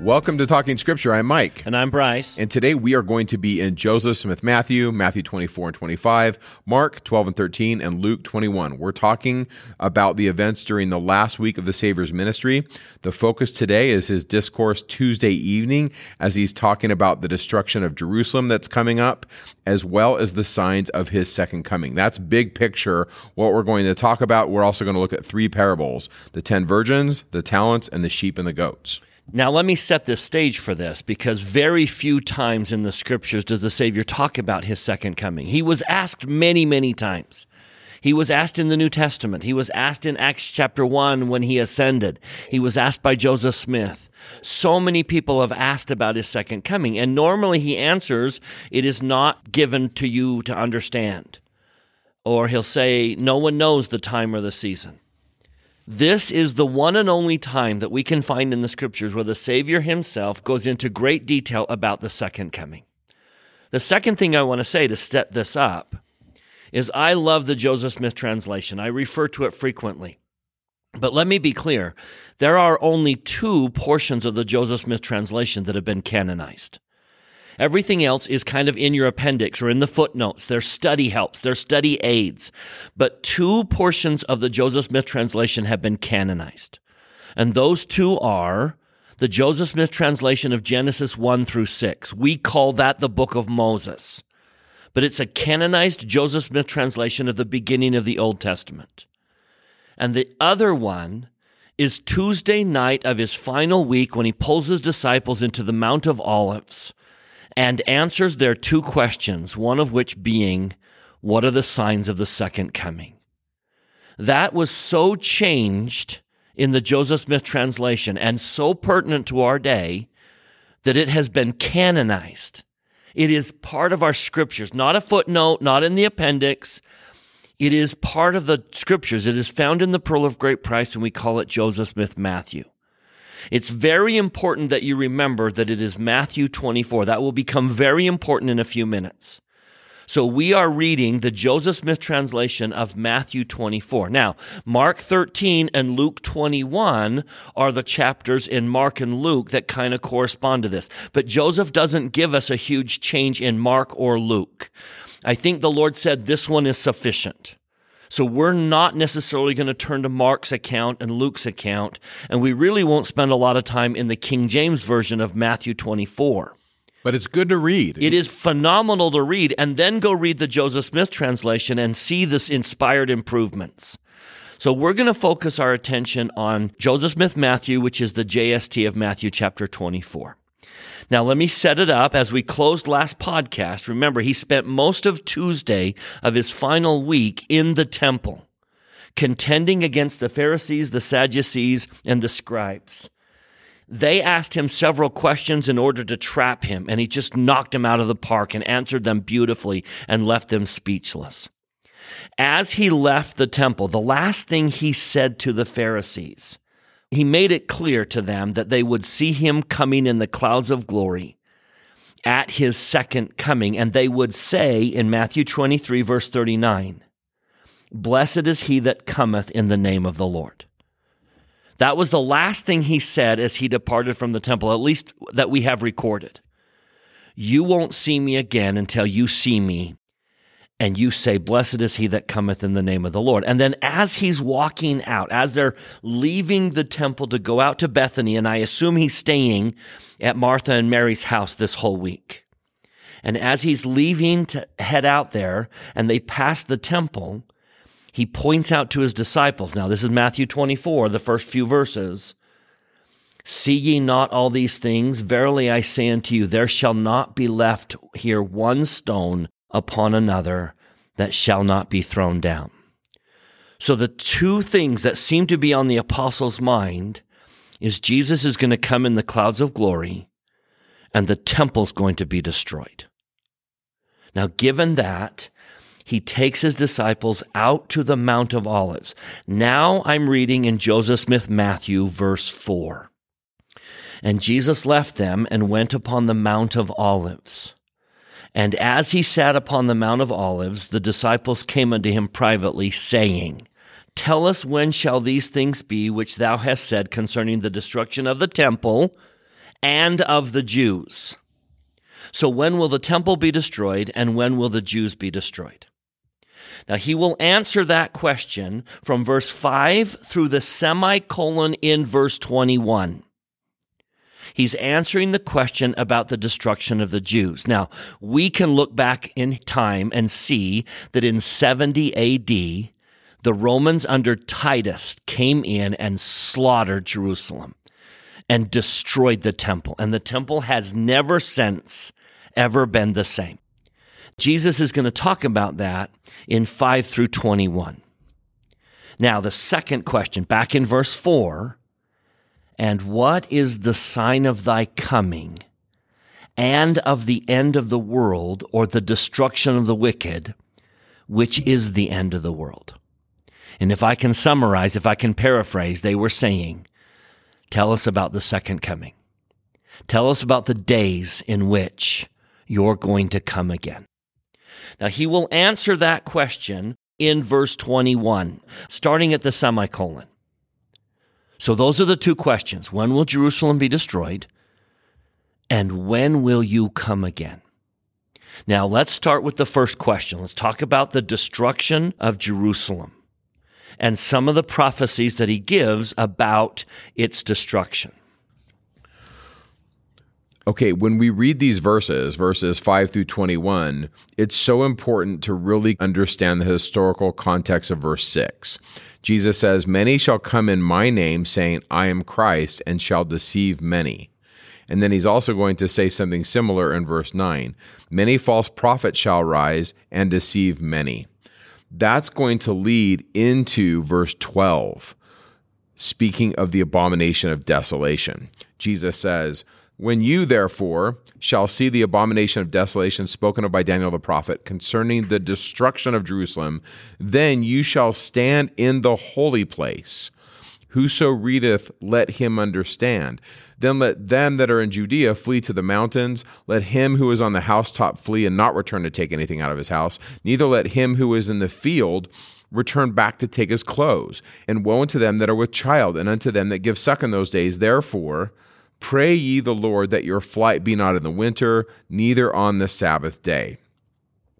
Welcome to Talking Scripture. I'm Mike. And I'm Bryce. And today we are going to be in Joseph Smith Matthew, Matthew 24 and 25, Mark 12 and 13, and Luke 21. We're talking about the events during the last week of the Savior's ministry. The focus today is his discourse Tuesday evening as he's talking about the destruction of Jerusalem that's coming up, as well as the signs of his second coming. That's big picture what we're going to talk about. We're also going to look at three parables the 10 virgins, the talents, and the sheep and the goats. Now, let me set the stage for this because very few times in the scriptures does the Savior talk about his second coming. He was asked many, many times. He was asked in the New Testament. He was asked in Acts chapter 1 when he ascended. He was asked by Joseph Smith. So many people have asked about his second coming, and normally he answers, It is not given to you to understand. Or he'll say, No one knows the time or the season. This is the one and only time that we can find in the scriptures where the Savior himself goes into great detail about the second coming. The second thing I want to say to set this up is I love the Joseph Smith translation. I refer to it frequently. But let me be clear there are only two portions of the Joseph Smith translation that have been canonized. Everything else is kind of in your appendix or in the footnotes. They're study helps, they're study aids. But two portions of the Joseph Smith translation have been canonized. And those two are the Joseph Smith translation of Genesis 1 through 6. We call that the book of Moses. But it's a canonized Joseph Smith translation of the beginning of the Old Testament. And the other one is Tuesday night of his final week when he pulls his disciples into the Mount of Olives and answers their two questions, one of which being, What are the signs of the second coming? That was so changed in the Joseph Smith translation and so pertinent to our day that it has been canonized. It is part of our scriptures, not a footnote, not in the appendix. It is part of the scriptures. It is found in the Pearl of Great Price, and we call it Joseph Smith Matthew. It's very important that you remember that it is Matthew 24. That will become very important in a few minutes. So we are reading the Joseph Smith translation of Matthew 24. Now, Mark 13 and Luke 21 are the chapters in Mark and Luke that kind of correspond to this. But Joseph doesn't give us a huge change in Mark or Luke. I think the Lord said this one is sufficient. So we're not necessarily going to turn to Mark's account and Luke's account, and we really won't spend a lot of time in the King James version of Matthew 24. But it's good to read. It is phenomenal to read, and then go read the Joseph Smith translation and see this inspired improvements. So we're going to focus our attention on Joseph Smith Matthew, which is the JST of Matthew chapter 24. Now, let me set it up as we closed last podcast. Remember, he spent most of Tuesday of his final week in the temple, contending against the Pharisees, the Sadducees, and the scribes. They asked him several questions in order to trap him, and he just knocked them out of the park and answered them beautifully and left them speechless. As he left the temple, the last thing he said to the Pharisees, he made it clear to them that they would see him coming in the clouds of glory at his second coming. And they would say in Matthew 23, verse 39, Blessed is he that cometh in the name of the Lord. That was the last thing he said as he departed from the temple, at least that we have recorded. You won't see me again until you see me and you say, Blessed is he that cometh in the name of the Lord. And then as he's walking out, as they're leaving the temple to go out to Bethany, and I assume he's staying at Martha and Mary's house this whole week. And as he's leaving to head out there and they pass the temple, he points out to his disciples. Now, this is Matthew 24, the first few verses. See ye not all these things? Verily I say unto you, there shall not be left here one stone upon another that shall not be thrown down. So the two things that seem to be on the apostles' mind is Jesus is going to come in the clouds of glory and the temple's going to be destroyed. Now, given that, he takes his disciples out to the Mount of Olives. Now I'm reading in Joseph Smith Matthew, verse 4. And Jesus left them and went upon the Mount of Olives. And as he sat upon the Mount of Olives, the disciples came unto him privately, saying, Tell us when shall these things be which thou hast said concerning the destruction of the temple and of the Jews? So when will the temple be destroyed and when will the Jews be destroyed? Now he will answer that question from verse 5 through the semicolon in verse 21. He's answering the question about the destruction of the Jews. Now, we can look back in time and see that in 70 AD, the Romans under Titus came in and slaughtered Jerusalem and destroyed the temple. And the temple has never since ever been the same. Jesus is going to talk about that in 5 through 21. Now, the second question, back in verse 4 and what is the sign of thy coming and of the end of the world or the destruction of the wicked, which is the end of the world? And if I can summarize, if I can paraphrase, they were saying, Tell us about the second coming. Tell us about the days in which you're going to come again. Now, he will answer that question in verse 21, starting at the semicolon. So those are the two questions. When will Jerusalem be destroyed? And when will you come again? Now let's start with the first question. Let's talk about the destruction of Jerusalem and some of the prophecies that he gives about its destruction. Okay, when we read these verses, verses 5 through 21, it's so important to really understand the historical context of verse 6. Jesus says, Many shall come in my name, saying, I am Christ, and shall deceive many. And then he's also going to say something similar in verse 9 Many false prophets shall rise and deceive many. That's going to lead into verse 12, speaking of the abomination of desolation. Jesus says, when you, therefore, shall see the abomination of desolation spoken of by Daniel the prophet concerning the destruction of Jerusalem, then you shall stand in the holy place. Whoso readeth, let him understand. Then let them that are in Judea flee to the mountains. Let him who is on the housetop flee and not return to take anything out of his house. Neither let him who is in the field return back to take his clothes. And woe unto them that are with child, and unto them that give suck in those days. Therefore, Pray ye the Lord that your flight be not in the winter, neither on the Sabbath day.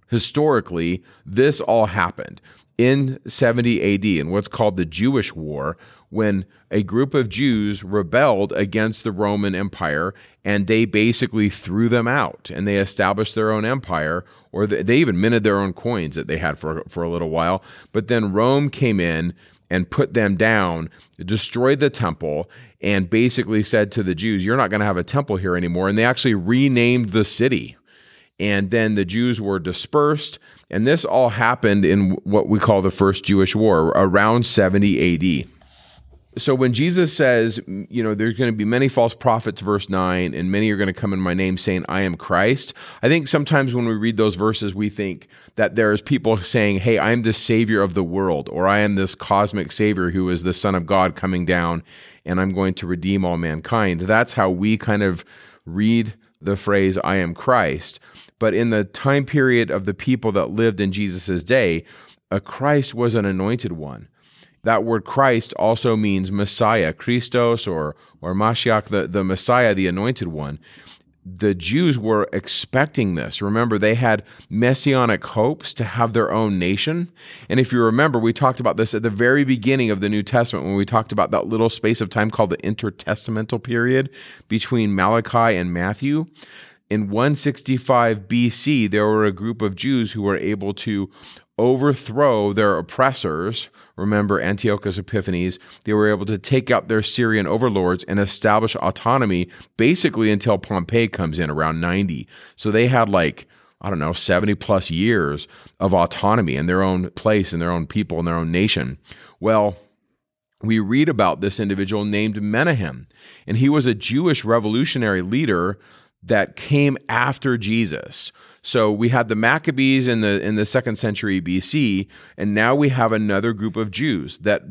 Historically, this all happened in 70 AD in what's called the Jewish War, when a group of Jews rebelled against the Roman Empire and they basically threw them out and they established their own empire, or they even minted their own coins that they had for, for a little while. But then Rome came in and put them down, destroyed the temple, and basically said to the Jews, You're not going to have a temple here anymore. And they actually renamed the city. And then the Jews were dispersed. And this all happened in what we call the First Jewish War around 70 AD. So when Jesus says, you know, there's going to be many false prophets, verse 9, and many are going to come in my name saying, I am Christ, I think sometimes when we read those verses, we think that there's people saying, hey, I'm the savior of the world, or I am this cosmic savior who is the Son of God coming down, and I'm going to redeem all mankind. That's how we kind of read the phrase, I am Christ. But in the time period of the people that lived in Jesus' day, a Christ was an anointed one that word Christ also means Messiah, Christos or or Mashiach, the, the Messiah, the anointed one. The Jews were expecting this. Remember, they had messianic hopes to have their own nation. And if you remember, we talked about this at the very beginning of the New Testament when we talked about that little space of time called the intertestamental period between Malachi and Matthew in 165 BC, there were a group of Jews who were able to overthrow their oppressors. Remember Antiochus Epiphanes. They were able to take out their Syrian overlords and establish autonomy basically until Pompey comes in around 90. So they had like, I don't know, 70 plus years of autonomy in their own place, in their own people, in their own nation. Well, we read about this individual named Menahem, and he was a Jewish revolutionary leader that came after Jesus. So we had the Maccabees in the in the second century BC, and now we have another group of Jews that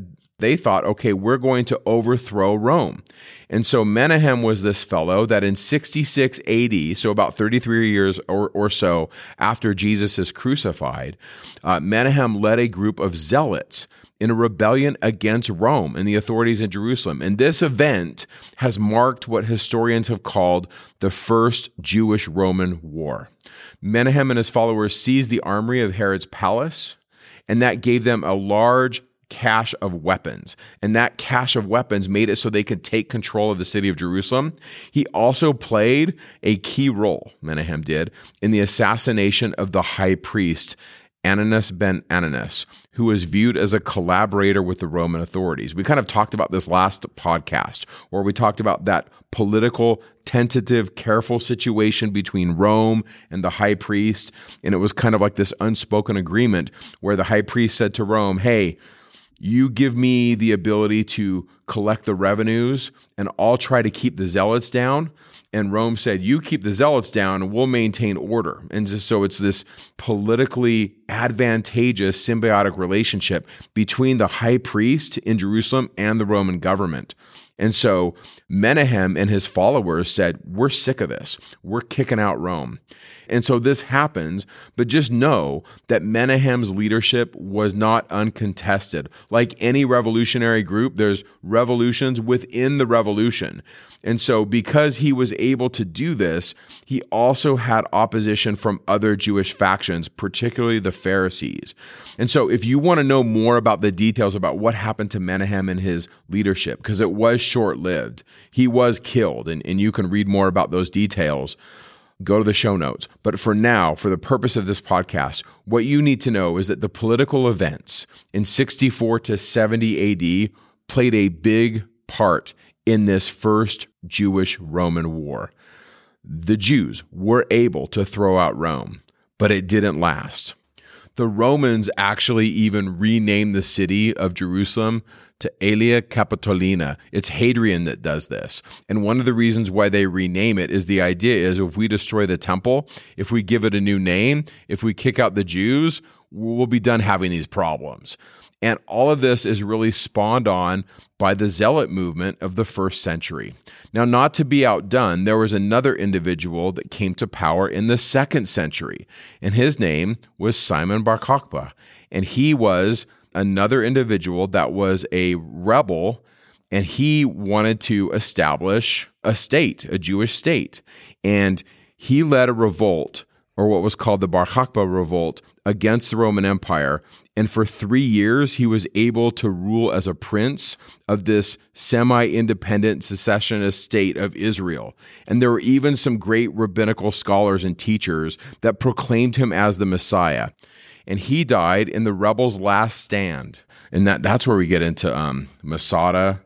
they thought, okay, we're going to overthrow Rome. And so Menahem was this fellow that in 66 AD, so about 33 years or, or so after Jesus is crucified, uh, Menahem led a group of zealots in a rebellion against Rome and the authorities in Jerusalem. And this event has marked what historians have called the First Jewish Roman War. Menahem and his followers seized the armory of Herod's palace, and that gave them a large cache of weapons. And that cache of weapons made it so they could take control of the city of Jerusalem. He also played a key role, Menahem did, in the assassination of the high priest Ananus ben Ananus, who was viewed as a collaborator with the Roman authorities. We kind of talked about this last podcast, where we talked about that political, tentative, careful situation between Rome and the high priest. And it was kind of like this unspoken agreement where the high priest said to Rome, Hey, you give me the ability to collect the revenues, and I'll try to keep the zealots down and Rome said, "You keep the zealots down, and we'll maintain order." And so it's this politically advantageous symbiotic relationship between the high priest in Jerusalem and the Roman government. And so Menahem and his followers said, We're sick of this. We're kicking out Rome. And so this happens, but just know that Menahem's leadership was not uncontested. Like any revolutionary group, there's revolutions within the revolution. And so, because he was able to do this, he also had opposition from other Jewish factions, particularly the Pharisees. And so, if you want to know more about the details about what happened to Menahem and his leadership, because it was short lived, he was killed, and, and you can read more about those details go to the show notes. But for now, for the purpose of this podcast, what you need to know is that the political events in 64 to 70 AD played a big part in this first Jewish Roman war. The Jews were able to throw out Rome, but it didn't last. The Romans actually even renamed the city of Jerusalem to Aelia Capitolina. It's Hadrian that does this. And one of the reasons why they rename it is the idea is if we destroy the temple, if we give it a new name, if we kick out the Jews, we'll be done having these problems. And all of this is really spawned on by the zealot movement of the first century. Now, not to be outdone, there was another individual that came to power in the second century, and his name was Simon Bar Kokhba. And he was another individual that was a rebel, and he wanted to establish a state, a Jewish state. And he led a revolt or what was called the Bar Kokhba revolt against the Roman Empire. And for three years, he was able to rule as a prince of this semi independent secessionist state of Israel. And there were even some great rabbinical scholars and teachers that proclaimed him as the Messiah. And he died in the rebels' last stand. And that, that's where we get into um, Masada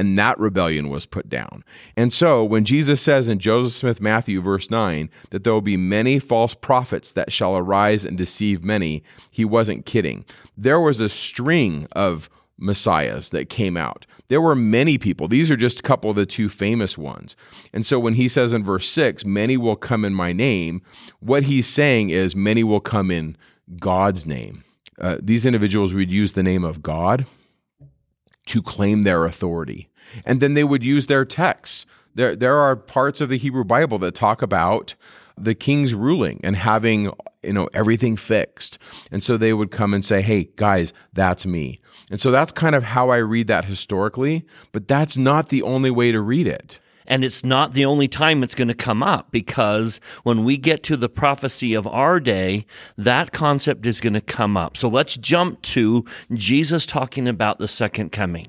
and that rebellion was put down. And so when Jesus says in Joseph Smith Matthew, verse 9, that there will be many false prophets that shall arise and deceive many, he wasn't kidding. There was a string of messiahs that came out. There were many people. These are just a couple of the two famous ones. And so when he says in verse 6, many will come in my name, what he's saying is many will come in God's name. Uh, these individuals would use the name of God to claim their authority. And then they would use their texts. There, there are parts of the Hebrew Bible that talk about the king's ruling and having you know everything fixed and so they would come and say hey guys that's me and so that's kind of how i read that historically but that's not the only way to read it and it's not the only time it's going to come up because when we get to the prophecy of our day, that concept is going to come up. So let's jump to Jesus talking about the second coming.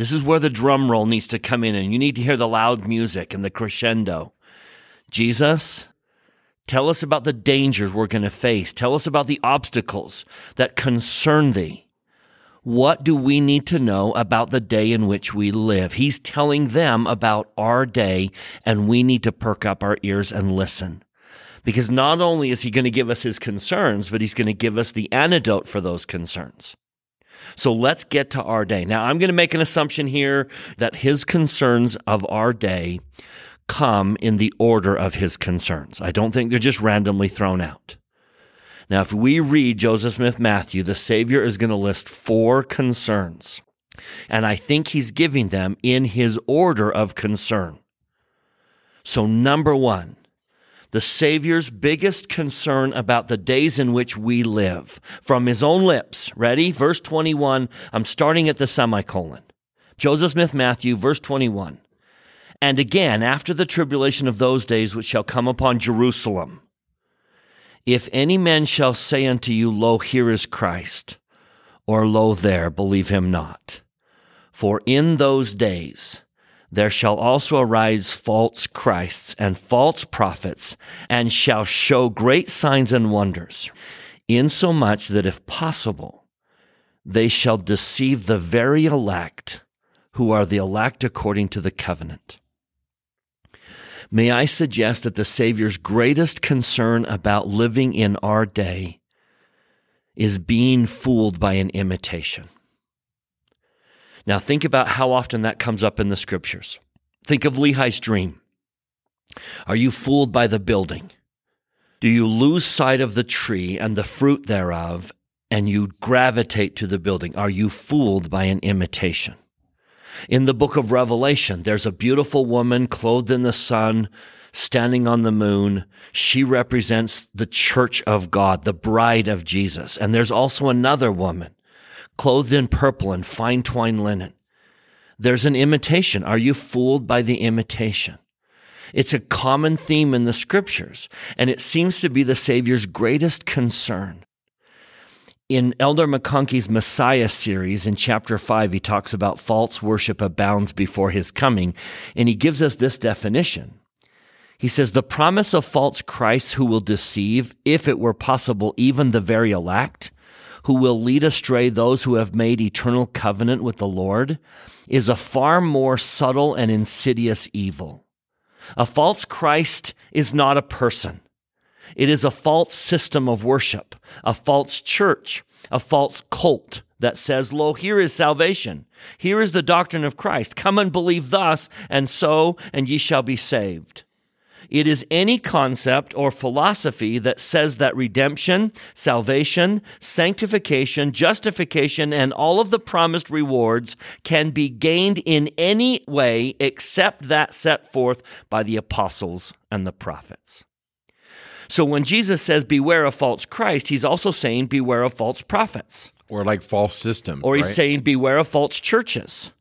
This is where the drum roll needs to come in, and you need to hear the loud music and the crescendo. Jesus, tell us about the dangers we're going to face. Tell us about the obstacles that concern thee. What do we need to know about the day in which we live? He's telling them about our day, and we need to perk up our ears and listen. Because not only is he going to give us his concerns, but he's going to give us the antidote for those concerns. So let's get to our day. Now, I'm going to make an assumption here that his concerns of our day come in the order of his concerns. I don't think they're just randomly thrown out. Now, if we read Joseph Smith Matthew, the Savior is going to list four concerns. And I think he's giving them in his order of concern. So, number one, the Savior's biggest concern about the days in which we live from his own lips. Ready? Verse 21. I'm starting at the semicolon. Joseph Smith Matthew, verse 21. And again, after the tribulation of those days which shall come upon Jerusalem, if any man shall say unto you, Lo, here is Christ, or Lo, there, believe him not. For in those days there shall also arise false Christs and false prophets, and shall show great signs and wonders, insomuch that if possible, they shall deceive the very elect who are the elect according to the covenant. May I suggest that the Savior's greatest concern about living in our day is being fooled by an imitation. Now, think about how often that comes up in the scriptures. Think of Lehi's dream. Are you fooled by the building? Do you lose sight of the tree and the fruit thereof, and you gravitate to the building? Are you fooled by an imitation? In the book of Revelation, there's a beautiful woman clothed in the sun, standing on the moon. She represents the church of God, the bride of Jesus. And there's also another woman clothed in purple and fine twined linen. There's an imitation. Are you fooled by the imitation? It's a common theme in the scriptures, and it seems to be the Savior's greatest concern. In Elder McConkie's Messiah series in chapter 5, he talks about false worship abounds before his coming, and he gives us this definition. He says, The promise of false Christs who will deceive, if it were possible, even the very elect, who will lead astray those who have made eternal covenant with the Lord is a far more subtle and insidious evil. A false Christ is not a person. It is a false system of worship, a false church, a false cult that says, Lo, here is salvation. Here is the doctrine of Christ. Come and believe thus, and so, and ye shall be saved. It is any concept or philosophy that says that redemption, salvation, sanctification, justification, and all of the promised rewards can be gained in any way except that set forth by the apostles and the prophets. So when Jesus says, beware of false Christ, he's also saying, beware of false prophets. Or like false systems. Or he's right? saying, beware of false churches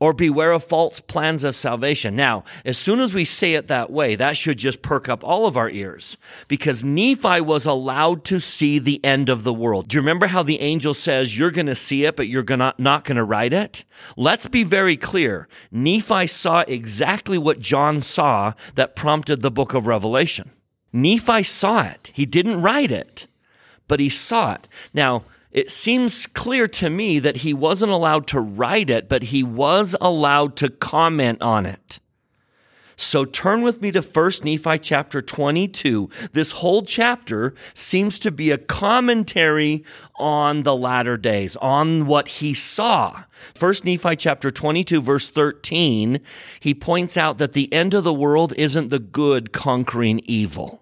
or beware of false plans of salvation. Now, as soon as we say it that way, that should just perk up all of our ears because Nephi was allowed to see the end of the world. Do you remember how the angel says, You're going to see it, but you're gonna, not going to write it? Let's be very clear. Nephi saw exactly what John saw that prompted the book of Revelation. Nephi saw it. He didn't write it, but he saw it. Now, it seems clear to me that he wasn't allowed to write it, but he was allowed to comment on it. So turn with me to 1 Nephi chapter 22. This whole chapter seems to be a commentary on the latter days, on what he saw. 1 Nephi chapter 22 verse 13, he points out that the end of the world isn't the good conquering evil.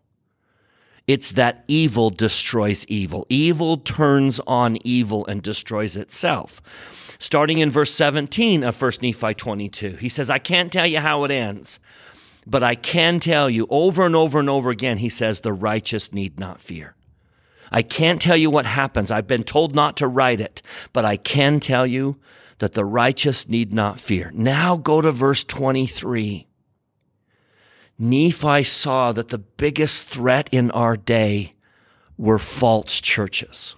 It's that evil destroys evil. Evil turns on evil and destroys itself. Starting in verse 17 of 1 Nephi 22, he says, I can't tell you how it ends, but I can tell you over and over and over again, he says, the righteous need not fear. I can't tell you what happens. I've been told not to write it, but I can tell you that the righteous need not fear. Now go to verse 23. Nephi saw that the biggest threat in our day were false churches.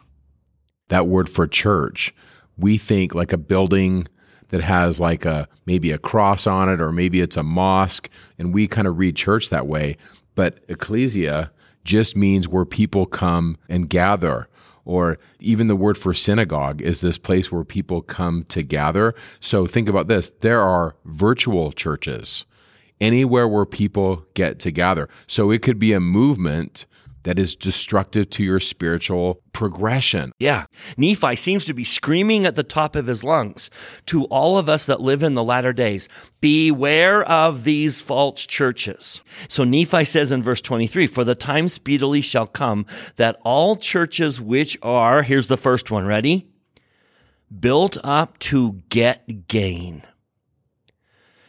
That word for church, we think like a building that has like a maybe a cross on it or maybe it's a mosque and we kind of read church that way, but ecclesia just means where people come and gather or even the word for synagogue is this place where people come to gather. So think about this. There are virtual churches anywhere where people get together. So it could be a movement that is destructive to your spiritual progression. Yeah. Nephi seems to be screaming at the top of his lungs to all of us that live in the latter days beware of these false churches. So Nephi says in verse 23 For the time speedily shall come that all churches which are, here's the first one, ready? Built up to get gain.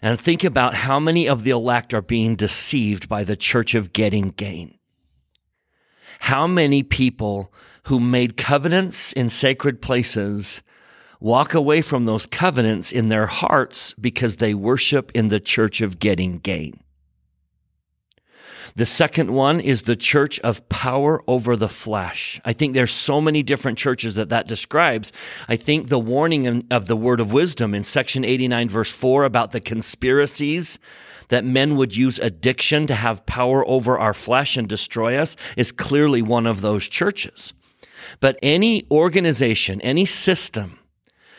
And think about how many of the elect are being deceived by the church of getting gain. How many people who made covenants in sacred places walk away from those covenants in their hearts because they worship in the church of getting gain? The second one is the church of power over the flesh. I think there's so many different churches that that describes. I think the warning of the word of wisdom in section 89 verse 4 about the conspiracies that men would use addiction to have power over our flesh and destroy us is clearly one of those churches. But any organization, any system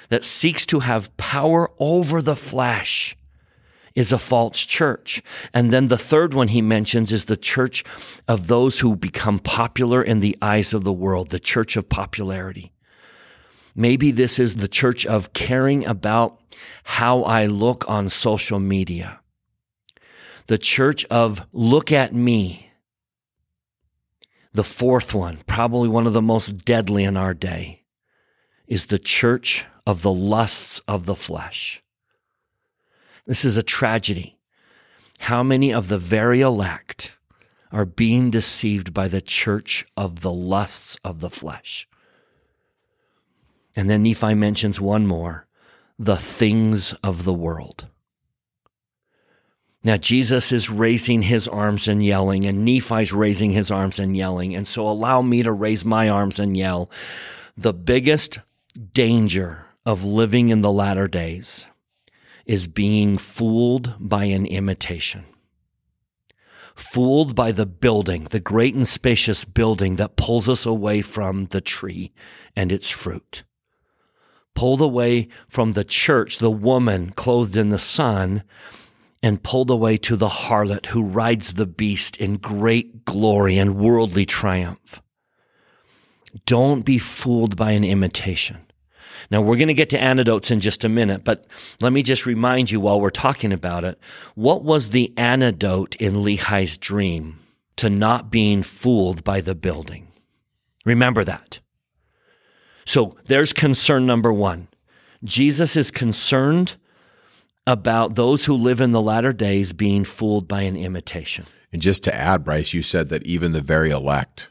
that seeks to have power over the flesh is a false church. And then the third one he mentions is the church of those who become popular in the eyes of the world, the church of popularity. Maybe this is the church of caring about how I look on social media the church of look at me. The fourth one, probably one of the most deadly in our day, is the church of the lusts of the flesh. This is a tragedy. How many of the very elect are being deceived by the church of the lusts of the flesh? And then Nephi mentions one more the things of the world. Now, Jesus is raising his arms and yelling, and Nephi's raising his arms and yelling. And so, allow me to raise my arms and yell. The biggest danger of living in the latter days is being fooled by an imitation. Fooled by the building, the great and spacious building that pulls us away from the tree and its fruit. Pulled away from the church, the woman clothed in the sun and pulled away to the harlot who rides the beast in great glory and worldly triumph. Don't be fooled by an imitation. Now, we're going to get to antidotes in just a minute, but let me just remind you while we're talking about it what was the antidote in Lehi's dream to not being fooled by the building? Remember that. So there's concern number one. Jesus is concerned about those who live in the latter days being fooled by an imitation. And just to add, Bryce, you said that even the very elect,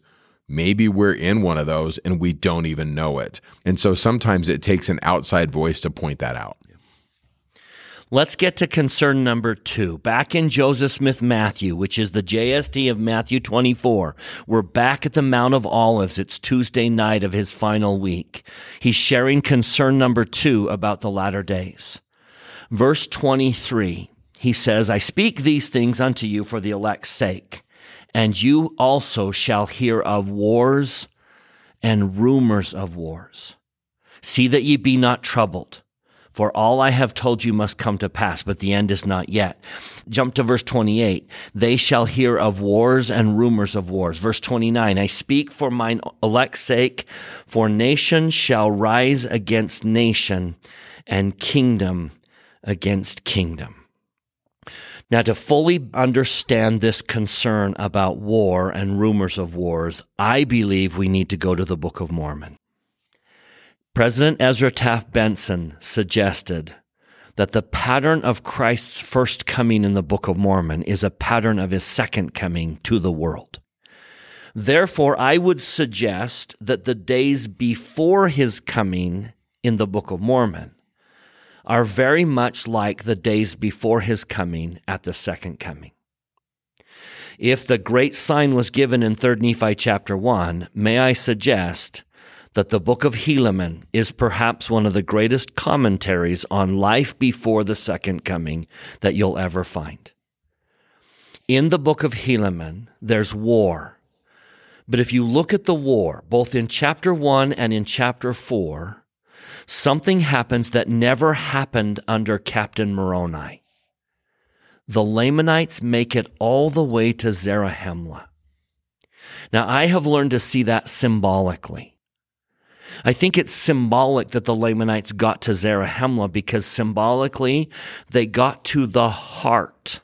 maybe we're in one of those and we don't even know it. And so sometimes it takes an outside voice to point that out. Let's get to concern number two. Back in Joseph Smith Matthew, which is the JST of Matthew 24, we're back at the Mount of Olives. It's Tuesday night of his final week. He's sharing concern number two about the latter days. Verse 23, he says, I speak these things unto you for the elect's sake, and you also shall hear of wars and rumors of wars. See that ye be not troubled. For all I have told you must come to pass, but the end is not yet. Jump to verse 28. They shall hear of wars and rumors of wars. Verse 29. I speak for mine elect's sake, for nation shall rise against nation and kingdom against kingdom. Now, to fully understand this concern about war and rumors of wars, I believe we need to go to the Book of Mormon. President Ezra Taft Benson suggested that the pattern of Christ's first coming in the Book of Mormon is a pattern of his second coming to the world. Therefore, I would suggest that the days before his coming in the Book of Mormon are very much like the days before his coming at the second coming. If the great sign was given in 3 Nephi chapter 1, may I suggest that the book of Helaman is perhaps one of the greatest commentaries on life before the second coming that you'll ever find. In the book of Helaman, there's war. But if you look at the war, both in chapter 1 and in chapter 4, something happens that never happened under Captain Moroni. The Lamanites make it all the way to Zarahemla. Now, I have learned to see that symbolically. I think it's symbolic that the Lamanites got to Zarahemla because symbolically they got to the heart.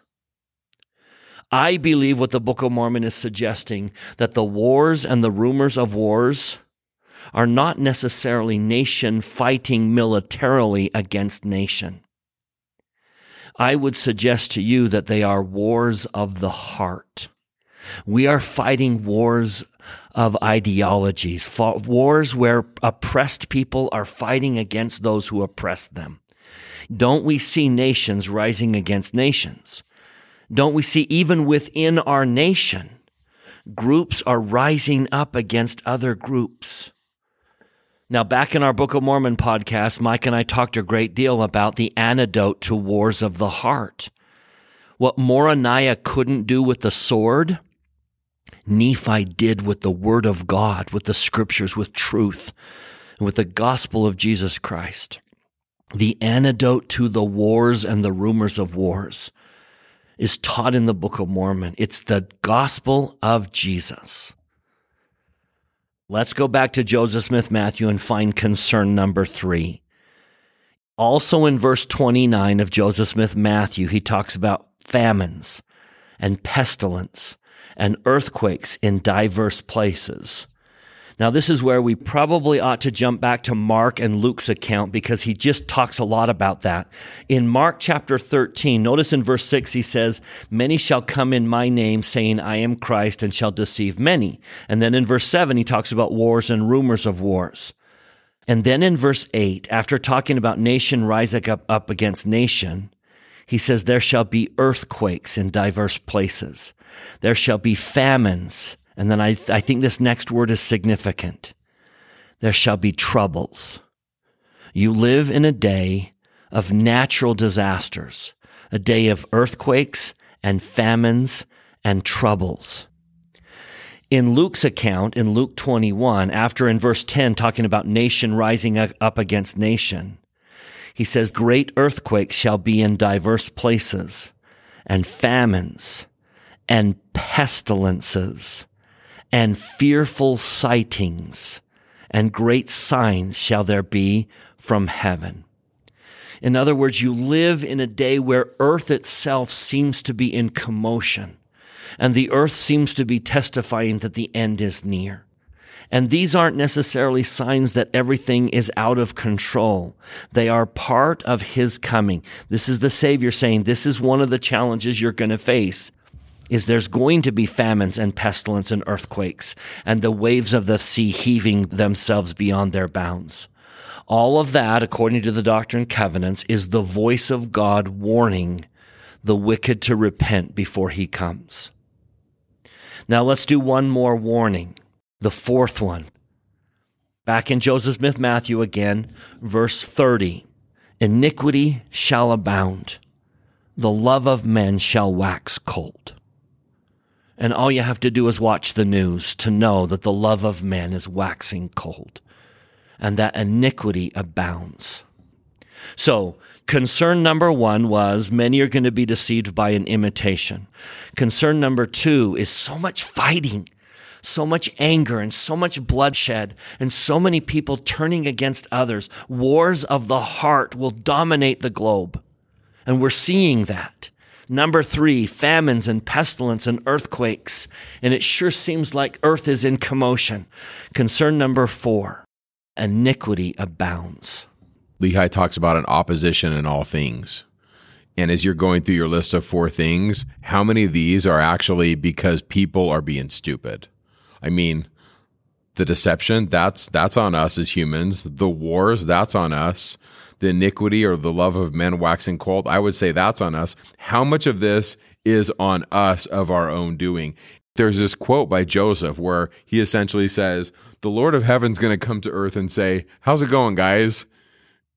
I believe what the Book of Mormon is suggesting that the wars and the rumors of wars are not necessarily nation fighting militarily against nation. I would suggest to you that they are wars of the heart. We are fighting wars of ideologies, wars where oppressed people are fighting against those who oppress them. Don't we see nations rising against nations? Don't we see even within our nation, groups are rising up against other groups? Now, back in our Book of Mormon podcast, Mike and I talked a great deal about the antidote to wars of the heart. What Moronihah couldn't do with the sword, Nephi did with the word of God, with the scriptures, with truth, and with the gospel of Jesus Christ. The antidote to the wars and the rumors of wars is taught in the Book of Mormon. It's the gospel of Jesus. Let's go back to Joseph Smith Matthew and find concern number three. Also in verse 29 of Joseph Smith Matthew, he talks about famines and pestilence and earthquakes in diverse places. Now, this is where we probably ought to jump back to Mark and Luke's account because he just talks a lot about that. In Mark chapter 13, notice in verse 6, he says, Many shall come in my name, saying, I am Christ, and shall deceive many. And then in verse 7, he talks about wars and rumors of wars. And then in verse 8, after talking about nation rising up, up against nation, he says, There shall be earthquakes in diverse places. There shall be famines and then I, I think this next word is significant. There shall be troubles. You live in a day of natural disasters, a day of earthquakes and famines and troubles. In Luke's account, in Luke 21, after in verse 10, talking about nation rising up against nation, he says, Great earthquakes shall be in diverse places, and famines, and pestilences, and fearful sightings and great signs shall there be from heaven. In other words, you live in a day where earth itself seems to be in commotion and the earth seems to be testifying that the end is near. And these aren't necessarily signs that everything is out of control. They are part of His coming. This is the Savior saying, this is one of the challenges you're going to face is there's going to be famines and pestilence and earthquakes and the waves of the sea heaving themselves beyond their bounds. All of that, according to the Doctrine and Covenants, is the voice of God warning the wicked to repent before he comes. Now let's do one more warning. The fourth one. Back in Joseph Smith Matthew again, verse 30. Iniquity shall abound. The love of men shall wax cold. And all you have to do is watch the news to know that the love of man is waxing cold and that iniquity abounds. So, concern number one was many are going to be deceived by an imitation. Concern number two is so much fighting, so much anger, and so much bloodshed, and so many people turning against others. Wars of the heart will dominate the globe. And we're seeing that. Number three, famines and pestilence and earthquakes. And it sure seems like earth is in commotion. Concern number four, iniquity abounds. Lehi talks about an opposition in all things. And as you're going through your list of four things, how many of these are actually because people are being stupid? I mean, the deception, that's that's on us as humans. The wars, that's on us the iniquity or the love of men waxing cold, I would say that's on us. How much of this is on us of our own doing? There's this quote by Joseph where he essentially says, The Lord of heaven's going to come to earth and say, How's it going, guys?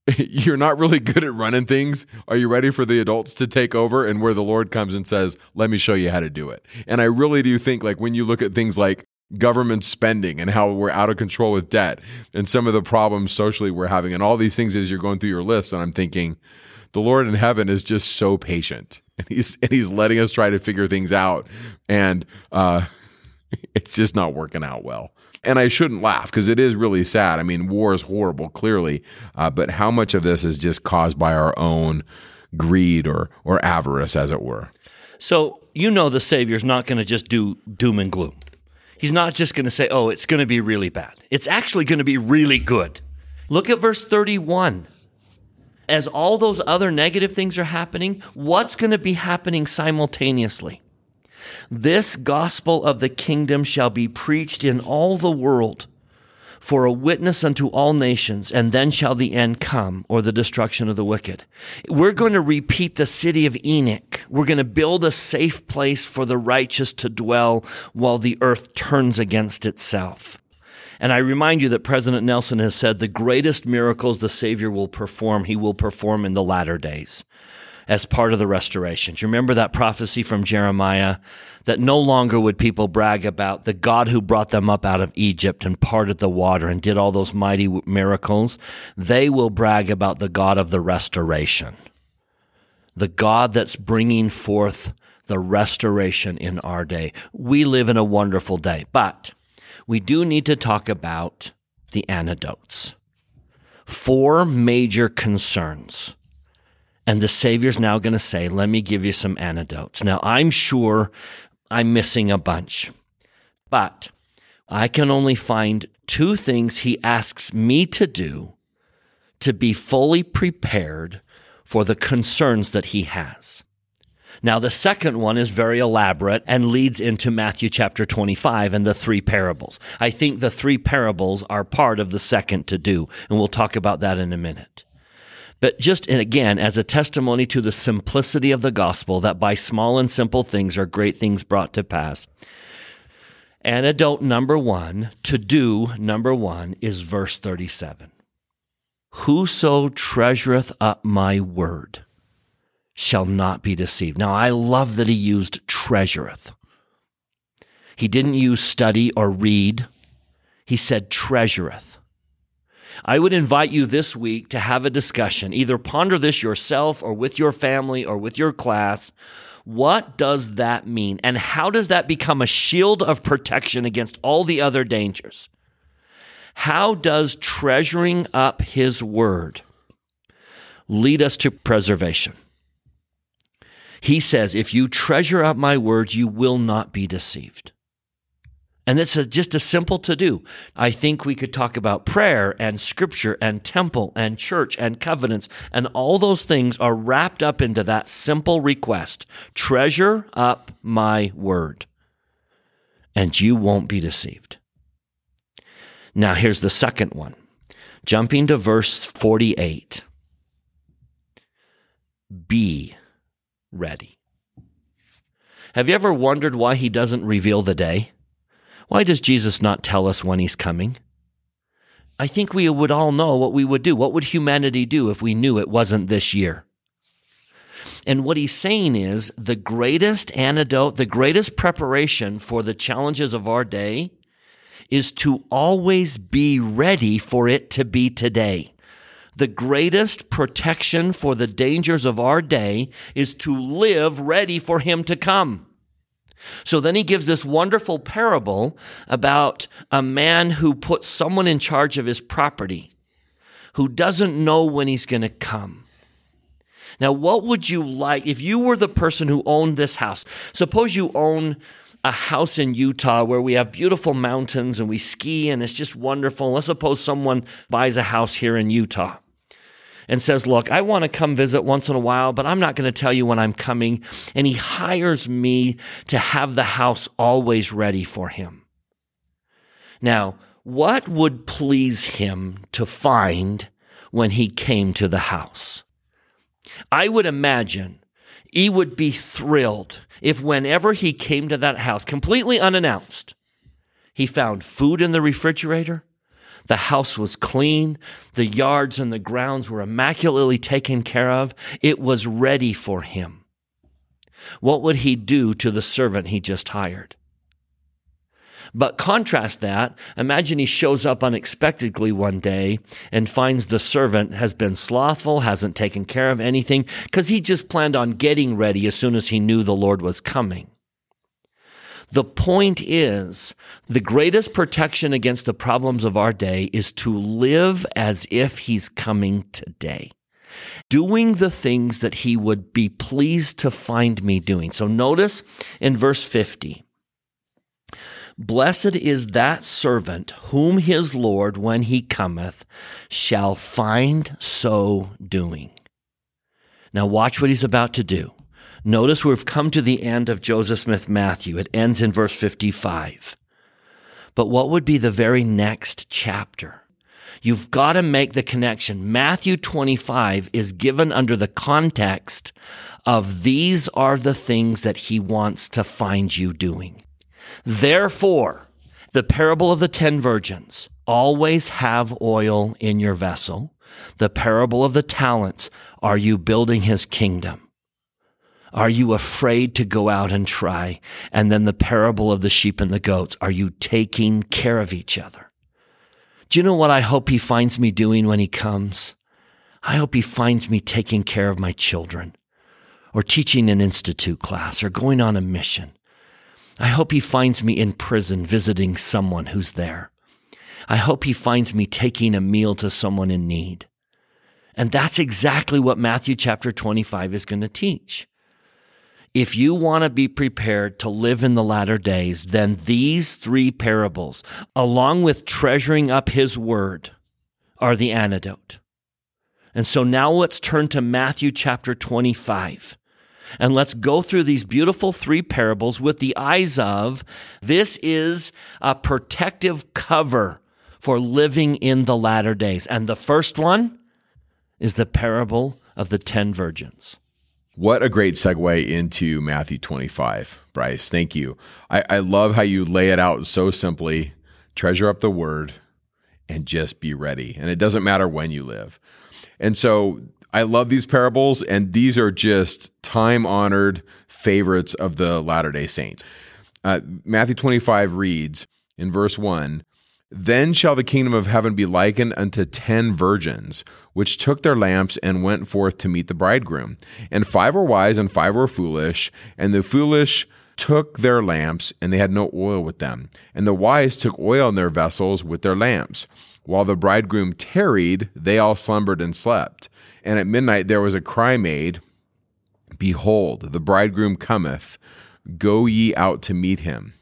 You're not really good at running things. Are you ready for the adults to take over? And where the Lord comes and says, Let me show you how to do it. And I really do think, like, when you look at things like government spending and how we're out of control with debt and some of the problems socially we're having and all these things as you're going through your list and I'm thinking the Lord in heaven is just so patient and he's and he's letting us try to figure things out and uh it's just not working out well. And I shouldn't laugh because it is really sad. I mean, war is horrible, clearly, uh, but how much of this is just caused by our own greed or or avarice, as it were? So you know the Savior's not going to just do doom and gloom. He's not just going to say, "Oh, it's going to be really bad." It's actually going to be really good. Look at verse thirty-one. As all those other negative things are happening, what's going to be happening simultaneously? This gospel of the kingdom shall be preached in all the world for a witness unto all nations, and then shall the end come, or the destruction of the wicked. We're going to repeat the city of Enoch. We're going to build a safe place for the righteous to dwell while the earth turns against itself. And I remind you that President Nelson has said the greatest miracles the Savior will perform, he will perform in the latter days as part of the restoration. Do you remember that prophecy from Jeremiah that no longer would people brag about the God who brought them up out of Egypt and parted the water and did all those mighty miracles? They will brag about the God of the restoration, the God that's bringing forth the restoration in our day. We live in a wonderful day, but we do need to talk about the antidotes. Four major concerns and the Savior's now going to say, Let me give you some antidotes. Now, I'm sure I'm missing a bunch, but I can only find two things he asks me to do to be fully prepared for the concerns that he has. Now, the second one is very elaborate and leads into Matthew chapter 25 and the three parables. I think the three parables are part of the second to do, and we'll talk about that in a minute. But just, and again, as a testimony to the simplicity of the gospel, that by small and simple things are great things brought to pass. Antidote number one, to do number one, is verse 37. Whoso treasureth up my word shall not be deceived. Now, I love that he used treasureth. He didn't use study or read. He said treasureth. I would invite you this week to have a discussion. Either ponder this yourself or with your family or with your class. What does that mean? And how does that become a shield of protection against all the other dangers? How does treasuring up His Word lead us to preservation? He says, If you treasure up my word, you will not be deceived. And it's a, just a simple to do. I think we could talk about prayer and scripture and temple and church and covenants and all those things are wrapped up into that simple request. Treasure up my word and you won't be deceived. Now here's the second one. Jumping to verse 48. Be ready. Have you ever wondered why he doesn't reveal the day? Why does Jesus not tell us when he's coming? I think we would all know what we would do. What would humanity do if we knew it wasn't this year? And what he's saying is the greatest antidote, the greatest preparation for the challenges of our day is to always be ready for it to be today. The greatest protection for the dangers of our day is to live ready for him to come. So then he gives this wonderful parable about a man who puts someone in charge of his property who doesn't know when he's going to come. Now, what would you like if you were the person who owned this house? Suppose you own a house in Utah where we have beautiful mountains and we ski and it's just wonderful. Let's suppose someone buys a house here in Utah and says, Look, I want to come visit once in a while, but I'm not going to tell you when I'm coming. And he hires me to have the house always ready for him. Now, what would please him to find when he came to the house? I would imagine he would be thrilled if whenever he came to that house, completely unannounced, he found food in the refrigerator, the house was clean. The yards and the grounds were immaculately taken care of. It was ready for him. What would he do to the servant he just hired? But contrast that. Imagine he shows up unexpectedly one day and finds the servant has been slothful, hasn't taken care of anything, because he just planned on getting ready as soon as he knew the Lord was coming. The point is, the greatest protection against the problems of our day is to live as if he's coming today. Doing the things that he would be pleased to find me doing. So notice in verse 50. Blessed is that servant whom his Lord, when he cometh, shall find so doing. Now watch what he's about to do. Notice we've come to the end of Joseph Smith Matthew. It ends in verse 55. But what would be the very next chapter? You've got to make the connection. Matthew 25 is given under the context of these are the things that he wants to find you doing. Therefore, the parable of the ten virgins always have oil in your vessel. The parable of the talents are you building his kingdom? Are you afraid to go out and try? And then the parable of the sheep and the goats. Are you taking care of each other? Do you know what I hope he finds me doing when he comes? I hope he finds me taking care of my children or teaching an institute class or going on a mission. I hope he finds me in prison visiting someone who's there. I hope he finds me taking a meal to someone in need. And that's exactly what Matthew chapter 25 is going to teach. If you want to be prepared to live in the latter days, then these three parables, along with treasuring up his word, are the antidote. And so now let's turn to Matthew chapter 25. And let's go through these beautiful three parables with the eyes of this is a protective cover for living in the latter days. And the first one is the parable of the ten virgins. What a great segue into Matthew 25, Bryce. Thank you. I, I love how you lay it out so simply treasure up the word and just be ready. And it doesn't matter when you live. And so I love these parables, and these are just time honored favorites of the Latter day Saints. Uh, Matthew 25 reads in verse 1 then shall the kingdom of heaven be likened unto ten virgins, which took their lamps and went forth to meet the bridegroom. And five were wise and five were foolish. And the foolish took their lamps, and they had no oil with them. And the wise took oil in their vessels with their lamps. While the bridegroom tarried, they all slumbered and slept. And at midnight there was a cry made Behold, the bridegroom cometh. Go ye out to meet him.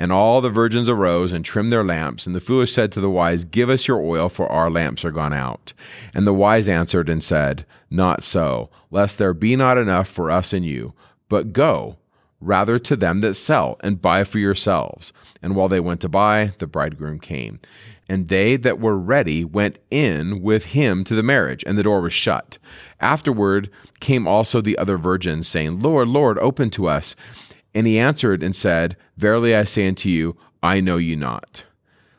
And all the virgins arose and trimmed their lamps. And the foolish said to the wise, Give us your oil, for our lamps are gone out. And the wise answered and said, Not so, lest there be not enough for us and you. But go rather to them that sell, and buy for yourselves. And while they went to buy, the bridegroom came. And they that were ready went in with him to the marriage, and the door was shut. Afterward came also the other virgins, saying, Lord, Lord, open to us. And he answered and said, Verily I say unto you, I know you not.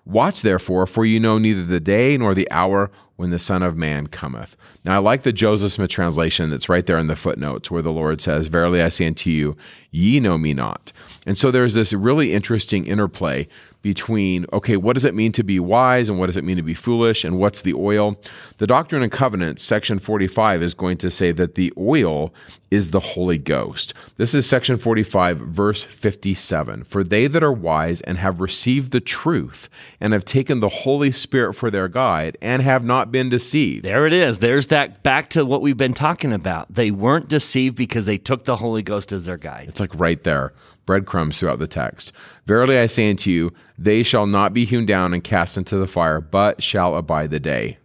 Watch therefore, for you know neither the day nor the hour when the Son of Man cometh. Now, I like the Joseph Smith translation that's right there in the footnotes where the Lord says, Verily I say unto you, ye know me not. And so there's this really interesting interplay between, okay, what does it mean to be wise and what does it mean to be foolish and what's the oil? The Doctrine and Covenants, section 45, is going to say that the oil is the Holy Ghost. This is section 45, verse 57. For they that are wise and have received the truth and have taken the Holy Spirit for their guide and have not been deceived. There it is. There's that back to what we've been talking about. They weren't deceived because they took the Holy Ghost as their guide. It's like right there breadcrumbs throughout the text. Verily I say unto you, they shall not be hewn down and cast into the fire, but shall abide the day.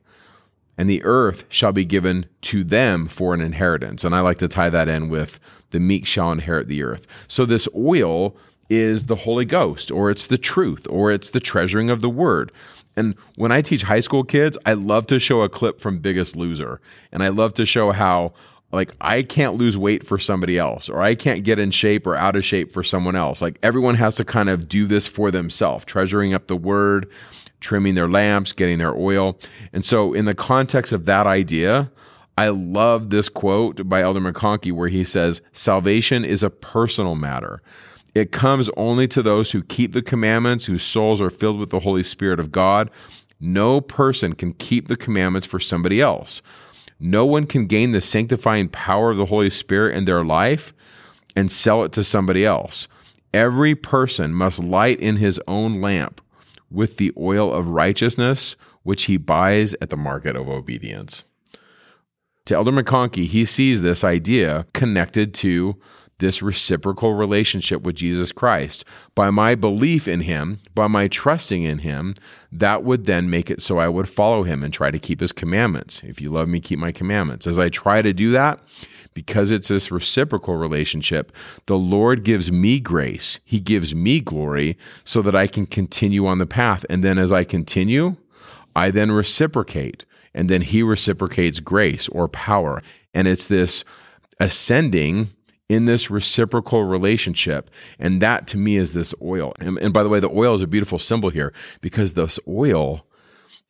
And the earth shall be given to them for an inheritance. And I like to tie that in with the meek shall inherit the earth. So this oil is the Holy Ghost, or it's the truth, or it's the treasuring of the word. And when I teach high school kids, I love to show a clip from Biggest Loser. And I love to show how like I can't lose weight for somebody else or I can't get in shape or out of shape for someone else. Like everyone has to kind of do this for themselves, treasuring up the word, trimming their lamps, getting their oil. And so in the context of that idea, I love this quote by Elder McConkie where he says, salvation is a personal matter. It comes only to those who keep the commandments, whose souls are filled with the Holy Spirit of God. No person can keep the commandments for somebody else. No one can gain the sanctifying power of the Holy Spirit in their life and sell it to somebody else. Every person must light in his own lamp with the oil of righteousness, which he buys at the market of obedience. To Elder McConkie, he sees this idea connected to this reciprocal relationship with Jesus Christ. By my belief in him, by my trusting in him, that would then make it so I would follow him and try to keep his commandments. If you love me, keep my commandments. As I try to do that, because it's this reciprocal relationship, the Lord gives me grace. He gives me glory so that I can continue on the path. And then as I continue, I then reciprocate. And then He reciprocates grace or power. And it's this ascending in this reciprocal relationship. And that to me is this oil. And, and, by the way, the oil is a beautiful symbol here because this oil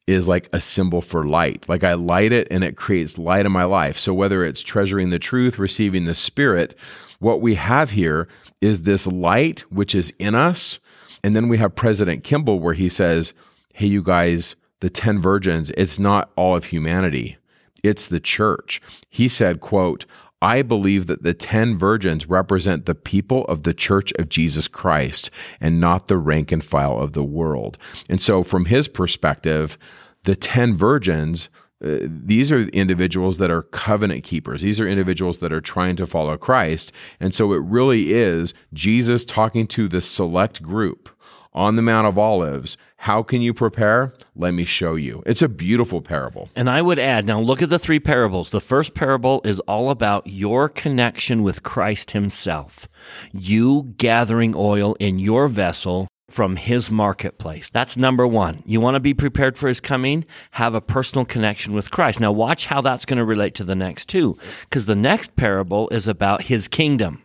is like a symbol for light. Like I light it and it creates light in my life. So whether it's treasuring the truth, receiving the spirit, what we have here is this light which is in us. And then we have President Kimball where he says, Hey, you guys, the 10 virgins, it's not all of humanity. It's the church. He said, quote, I believe that the 10 virgins represent the people of the church of Jesus Christ and not the rank and file of the world. And so, from his perspective, the 10 virgins. Uh, these are individuals that are covenant keepers. These are individuals that are trying to follow Christ. And so it really is Jesus talking to the select group on the Mount of Olives. How can you prepare? Let me show you. It's a beautiful parable. And I would add now, look at the three parables. The first parable is all about your connection with Christ Himself, you gathering oil in your vessel from his marketplace. That's number one. You want to be prepared for his coming? Have a personal connection with Christ. Now, watch how that's going to relate to the next two, because the next parable is about his kingdom.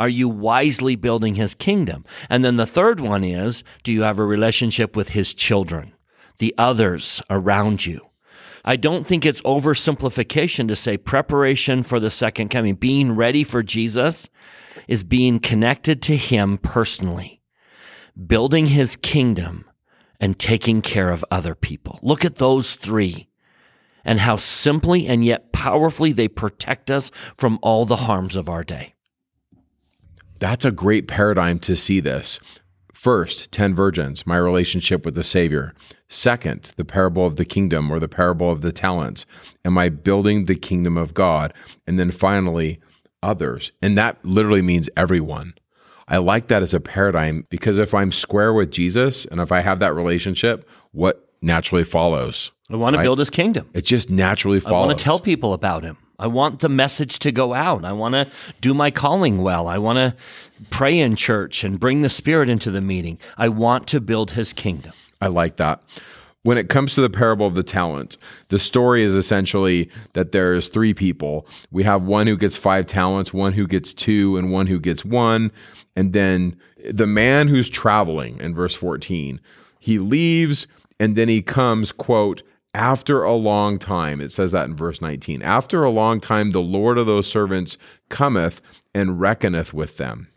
Are you wisely building his kingdom? And then the third one is do you have a relationship with his children, the others around you? I don't think it's oversimplification to say preparation for the second coming, being ready for Jesus is being connected to him personally, building his kingdom and taking care of other people. Look at those three and how simply and yet powerfully they protect us from all the harms of our day. That's a great paradigm to see this. First, 10 virgins, my relationship with the Savior. Second, the parable of the kingdom or the parable of the talents. Am I building the kingdom of God? And then finally, others. And that literally means everyone. I like that as a paradigm because if I'm square with Jesus and if I have that relationship, what naturally follows? I want right? to build his kingdom. It just naturally follows. I want to tell people about him. I want the message to go out. I want to do my calling well. I want to pray in church and bring the Spirit into the meeting. I want to build His kingdom. I like that. When it comes to the parable of the talents, the story is essentially that there's three people. We have one who gets five talents, one who gets two, and one who gets one. And then the man who's traveling in verse 14, he leaves and then he comes, quote, after a long time, it says that in verse 19, after a long time, the Lord of those servants cometh and reckoneth with them.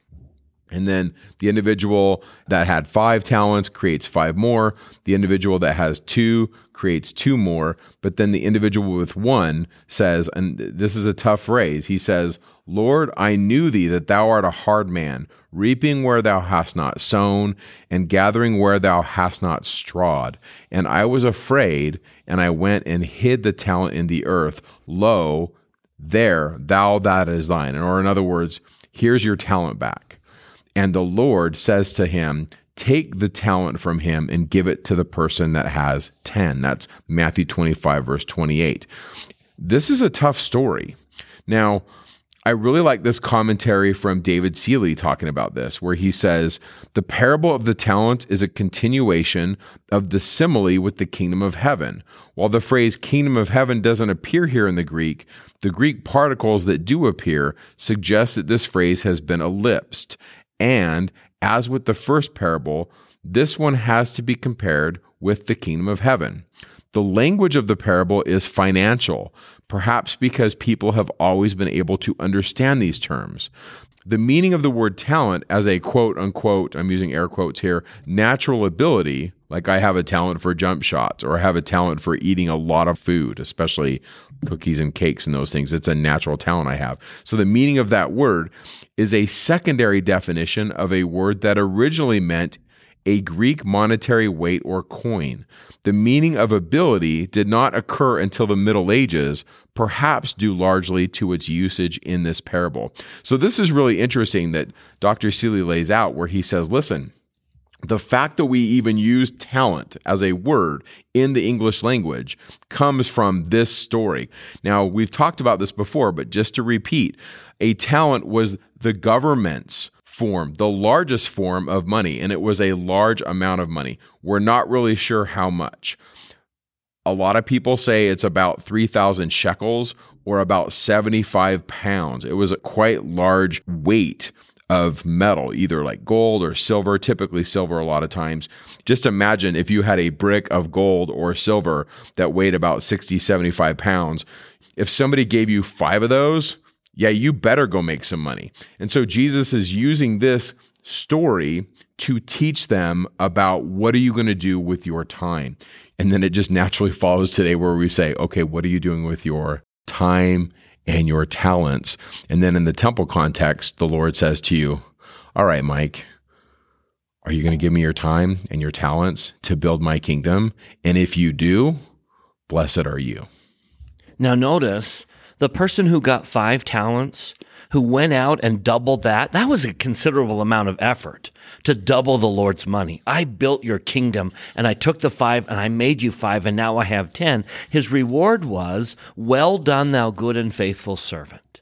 And then the individual that had five talents creates five more. The individual that has two creates two more. But then the individual with one says, and this is a tough phrase, he says, Lord, I knew thee that thou art a hard man, reaping where thou hast not sown, and gathering where thou hast not strawed. And I was afraid, and I went and hid the talent in the earth. Lo, there thou that is thine. Or in other words, here's your talent back. And the Lord says to him, Take the talent from him and give it to the person that has 10. That's Matthew 25, verse 28. This is a tough story. Now, I really like this commentary from David Seely talking about this, where he says, The parable of the talent is a continuation of the simile with the kingdom of heaven. While the phrase kingdom of heaven doesn't appear here in the Greek, the Greek particles that do appear suggest that this phrase has been ellipsed. And, as with the first parable, this one has to be compared with the kingdom of heaven. The language of the parable is financial, perhaps because people have always been able to understand these terms. the meaning of the word talent as a quote unquote, I'm using air quotes here, natural ability, like I have a talent for jump shots or I have a talent for eating a lot of food, especially cookies and cakes and those things. It's a natural talent I have. So the meaning of that word is a secondary definition of a word that originally meant a Greek monetary weight or coin. The meaning of ability did not occur until the Middle Ages, perhaps due largely to its usage in this parable. So, this is really interesting that Dr. Seely lays out where he says, listen, the fact that we even use talent as a word in the English language comes from this story. Now, we've talked about this before, but just to repeat, a talent was the government's form, the largest form of money, and it was a large amount of money. We're not really sure how much. A lot of people say it's about 3,000 shekels or about 75 pounds. It was a quite large weight of metal, either like gold or silver, typically silver a lot of times. Just imagine if you had a brick of gold or silver that weighed about 60, 75 pounds. If somebody gave you five of those, yeah, you better go make some money. And so Jesus is using this story to teach them about what are you going to do with your time. And then it just naturally follows today where we say, okay, what are you doing with your time and your talents? And then in the temple context, the Lord says to you, all right, Mike, are you going to give me your time and your talents to build my kingdom? And if you do, blessed are you. Now, notice the person who got five talents, who went out and doubled that, that was a considerable amount of effort to double the Lord's money. I built your kingdom and I took the five and I made you five and now I have 10. His reward was, well done, thou good and faithful servant.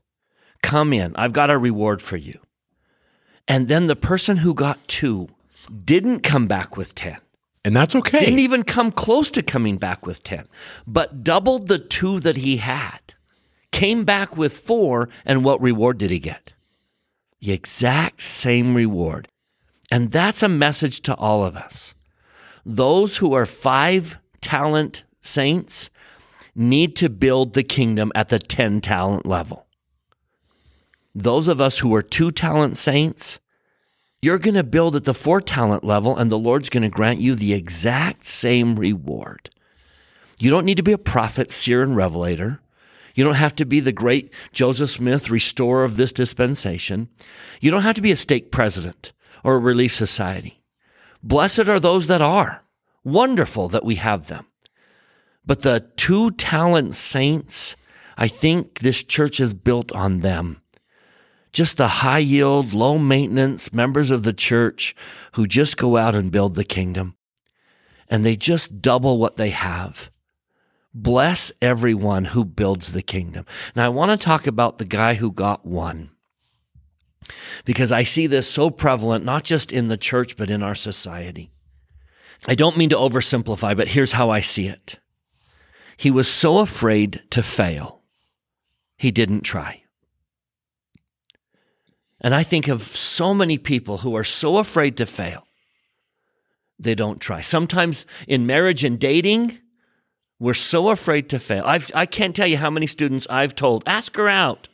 Come in. I've got a reward for you. And then the person who got two didn't come back with 10. And that's okay. Didn't even come close to coming back with 10, but doubled the two that he had came back with four, and what reward did he get? The exact same reward. And that's a message to all of us. Those who are five talent saints need to build the kingdom at the 10 talent level. Those of us who are two talent saints, you're going to build at the four talent level, and the Lord's going to grant you the exact same reward. You don't need to be a prophet, seer, and revelator. You don't have to be the great Joseph Smith, restorer of this dispensation. You don't have to be a stake president or a relief society. Blessed are those that are. Wonderful that we have them. But the two talent saints, I think this church is built on them. Just the high yield, low maintenance members of the church who just go out and build the kingdom. And they just double what they have. Bless everyone who builds the kingdom. Now, I want to talk about the guy who got one because I see this so prevalent, not just in the church, but in our society. I don't mean to oversimplify, but here's how I see it. He was so afraid to fail, he didn't try. And I think of so many people who are so afraid to fail, they don't try. Sometimes in marriage and dating, we're so afraid to fail. I've, I can't tell you how many students I've told, ask her out.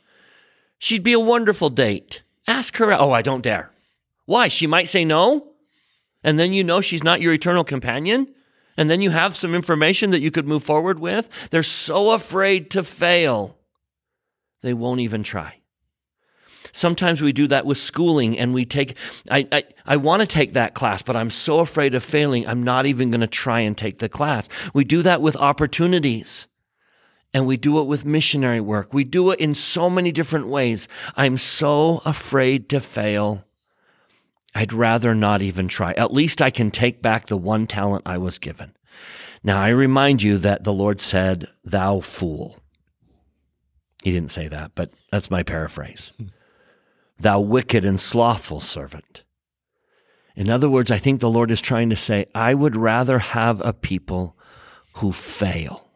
She'd be a wonderful date. Ask her out. Oh, I don't dare. Why? She might say no. And then you know she's not your eternal companion. And then you have some information that you could move forward with. They're so afraid to fail, they won't even try. Sometimes we do that with schooling and we take, I, I, I want to take that class, but I'm so afraid of failing, I'm not even going to try and take the class. We do that with opportunities and we do it with missionary work. We do it in so many different ways. I'm so afraid to fail. I'd rather not even try. At least I can take back the one talent I was given. Now, I remind you that the Lord said, Thou fool. He didn't say that, but that's my paraphrase thou wicked and slothful servant. In other words, I think the Lord is trying to say, I would rather have a people who fail,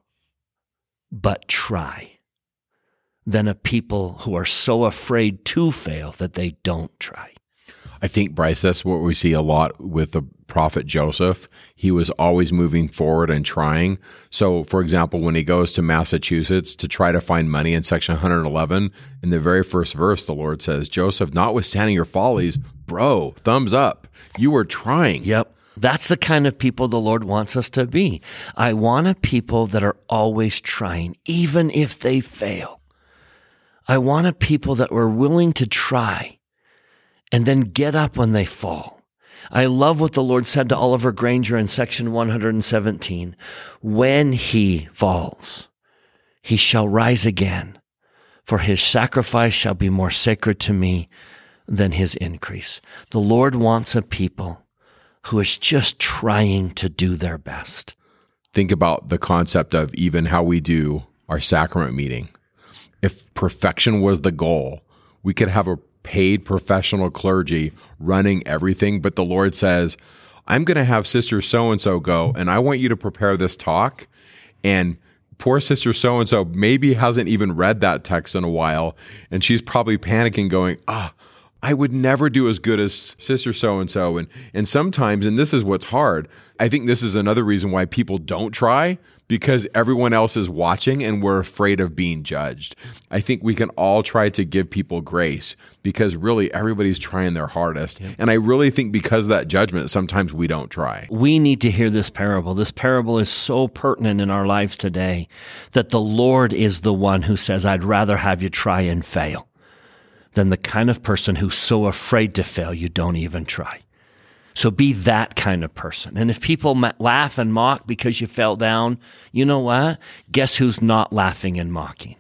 but try, than a people who are so afraid to fail that they don't try. I think, Bryce, that's what we see a lot with the prophet Joseph. He was always moving forward and trying. So, for example, when he goes to Massachusetts to try to find money in section 111, in the very first verse, the Lord says, Joseph, notwithstanding your follies, bro, thumbs up. You were trying. Yep. That's the kind of people the Lord wants us to be. I want a people that are always trying, even if they fail. I want a people that were willing to try and then get up when they fall. I love what the Lord said to Oliver Granger in section 117. When he falls, he shall rise again, for his sacrifice shall be more sacred to me than his increase. The Lord wants a people who is just trying to do their best. Think about the concept of even how we do our sacrament meeting. If perfection was the goal, we could have a paid professional clergy running everything, but the Lord says, I'm going to have sister so and so go, and I want you to prepare this talk. And poor sister so and so maybe hasn't even read that text in a while, and she's probably panicking, going, Ah, I would never do as good as sister so and so. And and sometimes, and this is what's hard. I think this is another reason why people don't try because everyone else is watching and we're afraid of being judged. I think we can all try to give people grace because really everybody's trying their hardest. Yep. And I really think because of that judgment, sometimes we don't try. We need to hear this parable. This parable is so pertinent in our lives today that the Lord is the one who says, I'd rather have you try and fail than the kind of person who's so afraid to fail you don't even try. So be that kind of person. And if people ma- laugh and mock because you fell down, you know what? Guess who's not laughing and mocking?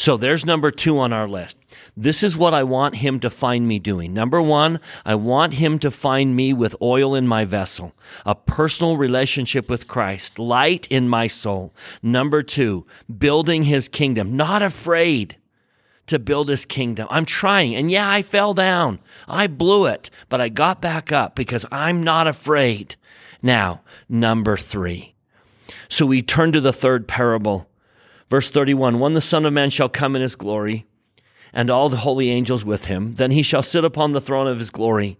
So there's number two on our list. This is what I want him to find me doing. Number one, I want him to find me with oil in my vessel, a personal relationship with Christ, light in my soul. Number two, building his kingdom, not afraid to build his kingdom. I'm trying. And yeah, I fell down. I blew it, but I got back up because I'm not afraid. Now, number three. So we turn to the third parable. Verse 31 When the Son of Man shall come in his glory, and all the holy angels with him, then he shall sit upon the throne of his glory.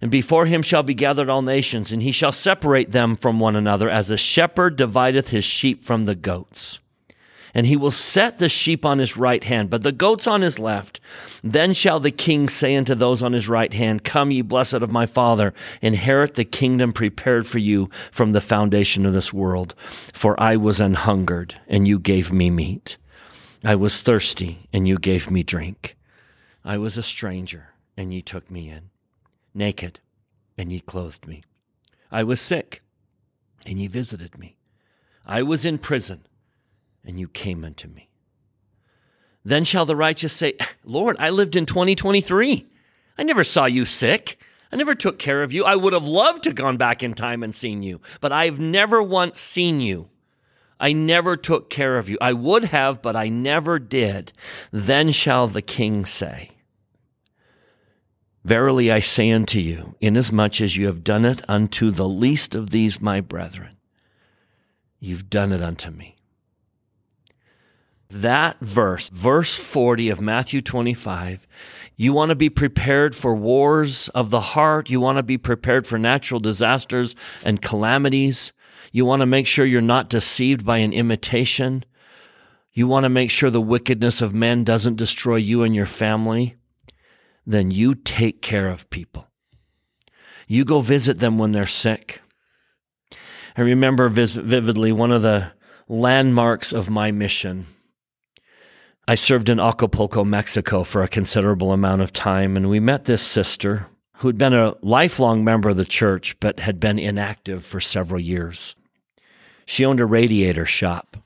And before him shall be gathered all nations, and he shall separate them from one another, as a shepherd divideth his sheep from the goats and he will set the sheep on his right hand, but the goats on his left. Then shall the king say unto those on his right hand, Come, ye blessed of my father, inherit the kingdom prepared for you from the foundation of this world. For I was an hungered, and you gave me meat. I was thirsty, and you gave me drink. I was a stranger, and ye took me in. Naked, and ye clothed me. I was sick, and ye visited me. I was in prison and you came unto me. Then shall the righteous say, Lord, I lived in 2023. I never saw you sick. I never took care of you. I would have loved to gone back in time and seen you, but I've never once seen you. I never took care of you. I would have, but I never did. Then shall the king say, Verily I say unto you, inasmuch as you have done it unto the least of these my brethren, you've done it unto me. That verse, verse 40 of Matthew 25, you want to be prepared for wars of the heart. You want to be prepared for natural disasters and calamities. You want to make sure you're not deceived by an imitation. You want to make sure the wickedness of men doesn't destroy you and your family. Then you take care of people. You go visit them when they're sick. I remember vividly one of the landmarks of my mission I served in Acapulco, Mexico for a considerable amount of time, and we met this sister who had been a lifelong member of the church but had been inactive for several years. She owned a radiator shop.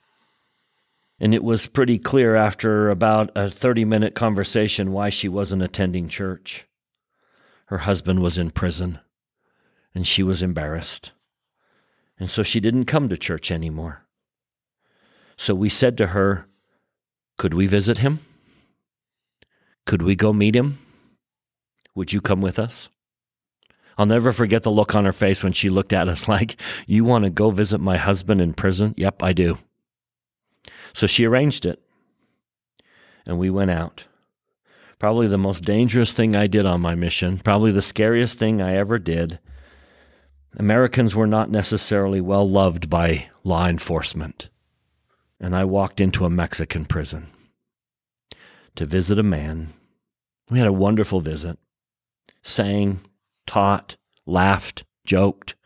And it was pretty clear after about a 30 minute conversation why she wasn't attending church. Her husband was in prison, and she was embarrassed. And so she didn't come to church anymore. So we said to her, could we visit him? Could we go meet him? Would you come with us? I'll never forget the look on her face when she looked at us like, You want to go visit my husband in prison? Yep, I do. So she arranged it. And we went out. Probably the most dangerous thing I did on my mission, probably the scariest thing I ever did. Americans were not necessarily well loved by law enforcement. And I walked into a Mexican prison to visit a man. We had a wonderful visit, sang, taught, laughed, joked.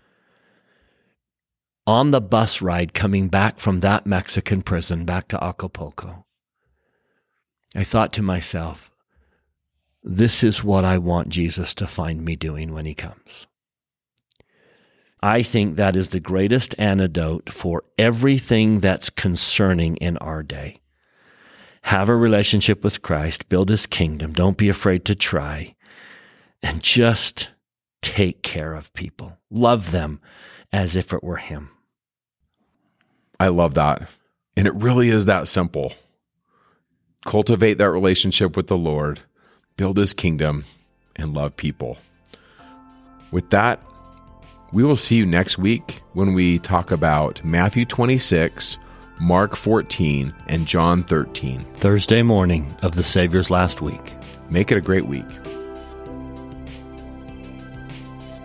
On the bus ride coming back from that Mexican prison back to Acapulco, I thought to myself, this is what I want Jesus to find me doing when he comes. I think that is the greatest antidote for everything that's concerning in our day. Have a relationship with Christ, build his kingdom, don't be afraid to try, and just take care of people. Love them as if it were him. I love that. And it really is that simple. Cultivate that relationship with the Lord build his kingdom, and love people. With that, we will see you next week when we talk about Matthew 26, Mark 14, and John 13. Thursday morning of the Savior's last week. Make it a great week.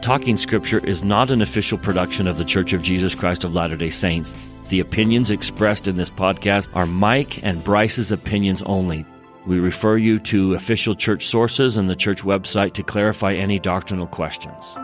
Talking Scripture is not an official production of The Church of Jesus Christ of Latter day Saints. The opinions expressed in this podcast are Mike and Bryce's opinions only. We refer you to official church sources and the church website to clarify any doctrinal questions.